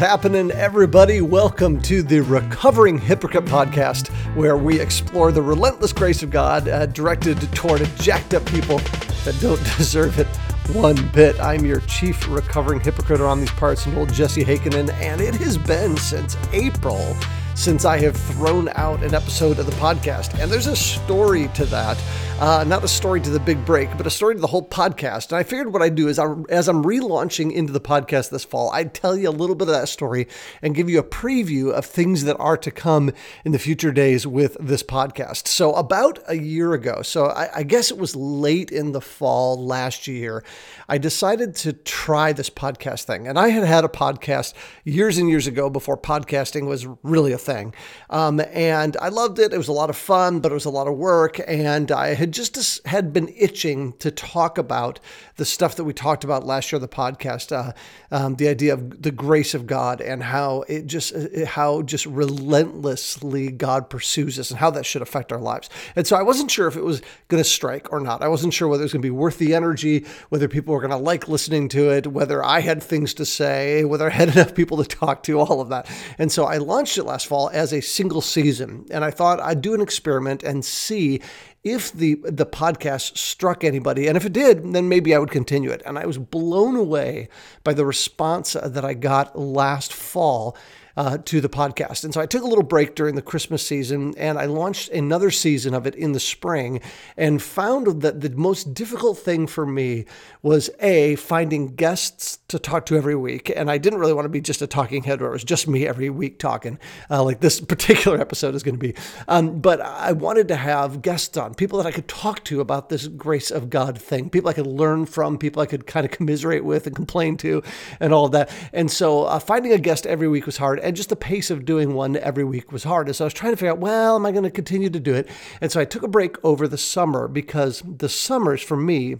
happening, everybody? Welcome to the Recovering Hypocrite podcast, where we explore the relentless grace of God uh, directed toward jacked up people that don't deserve it one bit. I'm your chief recovering hypocrite around these parts, and old Jesse Heikkinen, and it has been since April since I have thrown out an episode of the podcast. And there's a story to that. Uh, not a story to the big break, but a story to the whole podcast. And I figured what I'd do is, I, as I'm relaunching into the podcast this fall, I'd tell you a little bit of that story and give you a preview of things that are to come in the future days with this podcast. So, about a year ago, so I, I guess it was late in the fall last year, I decided to try this podcast thing. And I had had a podcast years and years ago before podcasting was really a thing. Um, and I loved it. It was a lot of fun, but it was a lot of work. And I had just had been itching to talk about the stuff that we talked about last year on the podcast, uh, um, the idea of the grace of God and how it just uh, how just relentlessly God pursues us and how that should affect our lives. And so I wasn't sure if it was going to strike or not. I wasn't sure whether it was going to be worth the energy, whether people were going to like listening to it, whether I had things to say, whether I had enough people to talk to, all of that. And so I launched it last fall as a single season, and I thought I'd do an experiment and see if the the podcast struck anybody and if it did then maybe I would continue it. And I was blown away by the response that I got last fall uh, to the podcast. And so I took a little break during the Christmas season and I launched another season of it in the spring and found that the most difficult thing for me was A, finding guests to talk to every week. And I didn't really want to be just a talking head where it was just me every week talking, uh, like this particular episode is going to be. Um, but I wanted to have guests on, people that I could talk to about this grace of God thing, people I could learn from, people I could kind of commiserate with and complain to, and all of that. And so uh, finding a guest every week was hard and just the pace of doing one every week was hard. And so I was trying to figure out, well, am I going to continue to do it? And so I took a break over the summer because the summers for me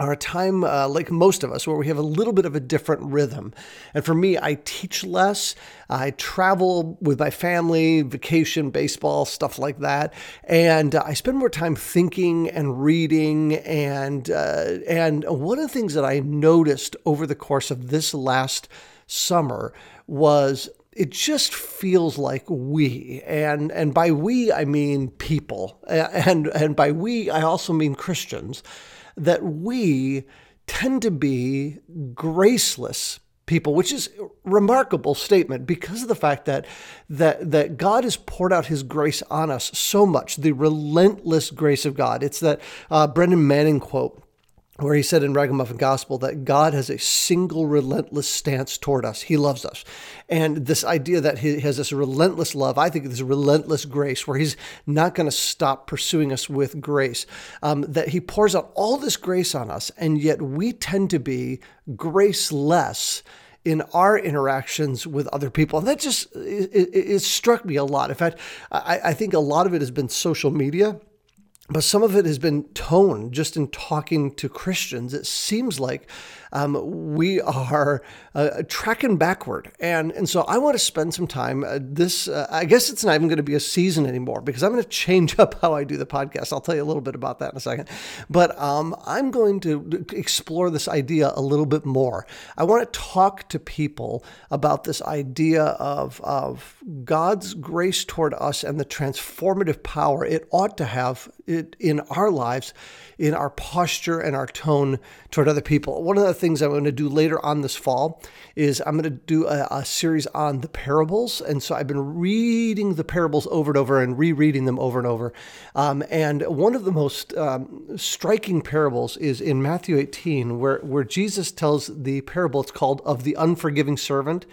are a time uh, like most of us where we have a little bit of a different rhythm. And for me, I teach less. I travel with my family, vacation, baseball, stuff like that, and uh, I spend more time thinking and reading. And uh, and one of the things that I noticed over the course of this last summer was it just feels like we and and by we I mean people and and by we I also mean Christians that we tend to be graceless people which is a remarkable statement because of the fact that that that God has poured out his grace on us so much the relentless grace of God. It's that uh, Brennan Manning quote where he said in Ragamuffin Gospel that God has a single relentless stance toward us. He loves us. And this idea that he has this relentless love, I think this relentless grace, where he's not going to stop pursuing us with grace, um, that he pours out all this grace on us, and yet we tend to be graceless in our interactions with other people. And that just, it, it, it struck me a lot. In fact, I, I think a lot of it has been social media but some of it has been toned just in talking to Christians. It seems like um, we are uh, tracking backward. And, and so I want to spend some time. Uh, this, uh, I guess it's not even going to be a season anymore because I'm going to change up how I do the podcast. I'll tell you a little bit about that in a second. But um, I'm going to explore this idea a little bit more. I want to talk to people about this idea of, of God's grace toward us and the transformative power it ought to have it in our lives in our posture and our tone toward other people. One of the things I'm going to do later on this fall is I'm going to do a, a series on the parables. And so I've been reading the parables over and over and rereading them over and over. Um, and one of the most um, striking parables is in Matthew 18, where, where Jesus tells the parable, it's called of the unforgiving servant.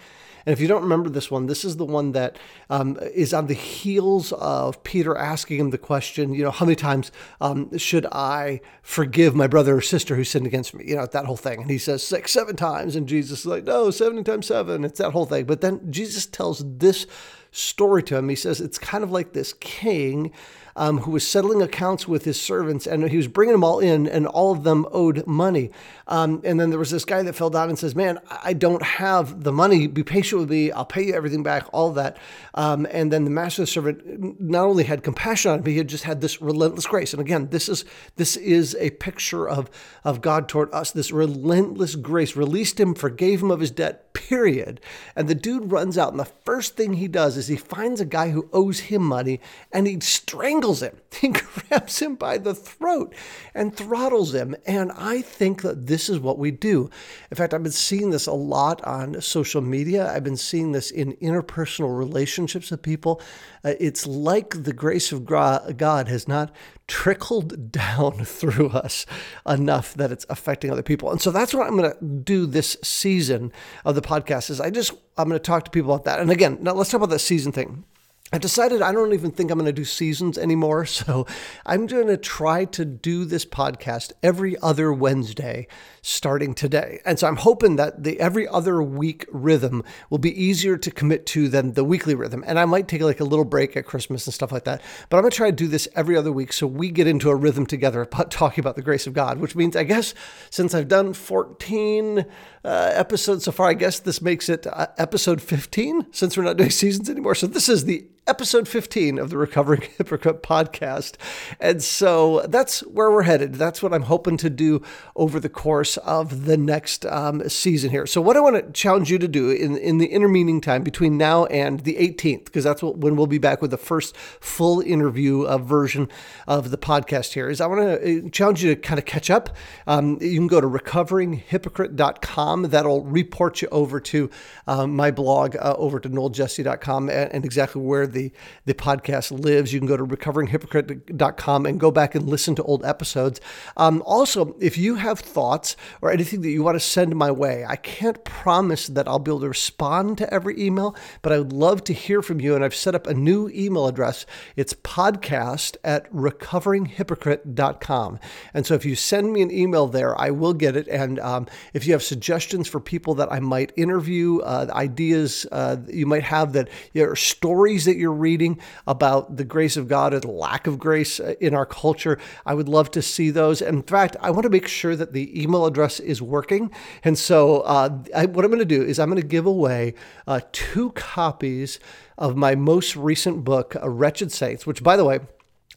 And if you don't remember this one, this is the one that um, is on the heels of Peter asking him the question, you know, how many times um, should I forgive my brother or sister who sinned against me? You know, that whole thing. And he says six, seven times. And Jesus is like, no, 70 times seven. It's that whole thing. But then Jesus tells this story to him. He says it's kind of like this king um, who was settling accounts with his servants, and he was bringing them all in, and all of them owed money. Um, and then there was this guy that fell down and says, "Man, I don't have the money. Be patient with me. I'll pay you everything back. All that." Um, and then the master the servant not only had compassion on him, he had just had this relentless grace. And again, this is this is a picture of of God toward us. This relentless grace released him, forgave him of his debt. Period. And the dude runs out, and the first thing he does is he finds a guy who owes him money, and he strangles him. He grabs him by the throat and throttles him. And I think that this is what we do. In fact, I've been seeing this a lot on social media. I've been seeing this in interpersonal relationships with people. Uh, it's like the grace of God has not trickled down through us enough that it's affecting other people. And so that's what I'm going to do this season of the podcast is I just I'm going to talk to people about that. And again, now let's talk about that season thing. I decided I don't even think I'm going to do seasons anymore. So I'm going to try to do this podcast every other Wednesday starting today. And so I'm hoping that the every other week rhythm will be easier to commit to than the weekly rhythm. And I might take like a little break at Christmas and stuff like that. But I'm going to try to do this every other week so we get into a rhythm together about talking about the grace of God, which means, I guess, since I've done 14 uh, episodes so far, I guess this makes it uh, episode 15 since we're not doing seasons anymore. So this is the episode 15 of the Recovering Hypocrite podcast. And so that's where we're headed. That's what I'm hoping to do over the course of the next um, season here. So, what I want to challenge you to do in, in the intervening time between now and the 18th, because that's what, when we'll be back with the first full interview uh, version of the podcast here, is I want to uh, challenge you to kind of catch up. Um, you can go to recoveringhypocrite.com. That'll report you over to um, my blog, uh, over to noeljesse.com, and, and exactly where the, the podcast lives. You can go to recoveringhypocrite.com and go back and listen to old episodes. Um, also, if you have thoughts or anything that you want to send my way, I can't promise that I'll be able to respond to every email, but I would love to hear from you. And I've set up a new email address. It's podcast at recoveringhypocrite.com. And so if you send me an email there, I will get it. And um, if you have suggestions for people that I might interview, uh, ideas uh, you might have that you stories that you're reading about the grace of God or the lack of grace uh, in our culture, I would love to see those. In fact, I want to make sure that the email address is working. And so, uh, I, what I'm going to do is I'm going to give away uh, two copies of my most recent book, Wretched Saints, which, by the way,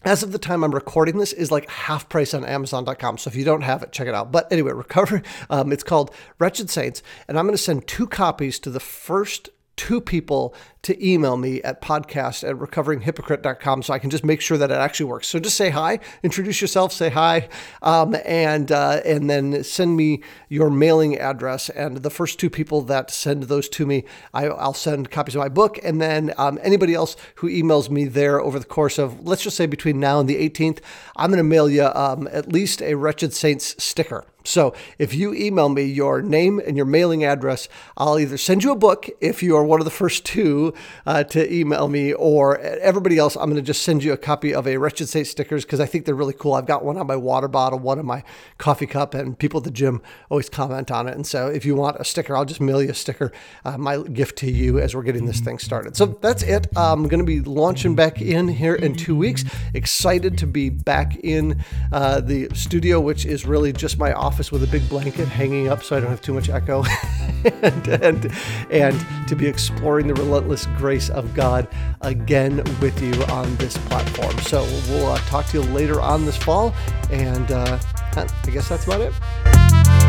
as of the time I'm recording this, is like half price on Amazon.com. So if you don't have it, check it out. But anyway, recover. Um, it's called Wretched Saints, and I'm going to send two copies to the first two people to email me at podcast at recoveringhypocrite.com so I can just make sure that it actually works. So just say hi, introduce yourself, say hi, um, and uh, and then send me your mailing address. And the first two people that send those to me, I, will send copies of my book. And then um, anybody else who emails me there over the course of, let's just say between now and the 18th, I'm going to mail you um, at least a Wretched Saints sticker. So if you email me your name and your mailing address, I'll either send you a book if you are one of the first two uh, to email me, or everybody else, I'm going to just send you a copy of a Wretched Saint stickers because I think they're really cool. I've got one on my water bottle, one on my coffee cup, and people at the gym always comment on it. And so if you want a sticker, I'll just mail you a sticker, uh, my gift to you as we're getting this thing started. So that's it. I'm going to be launching back in here in two weeks. Excited to be back in uh, the studio, which is really just my office office with a big blanket hanging up so I don't have too much echo, and, and, and to be exploring the relentless grace of God again with you on this platform. So we'll uh, talk to you later on this fall, and uh, I guess that's about it.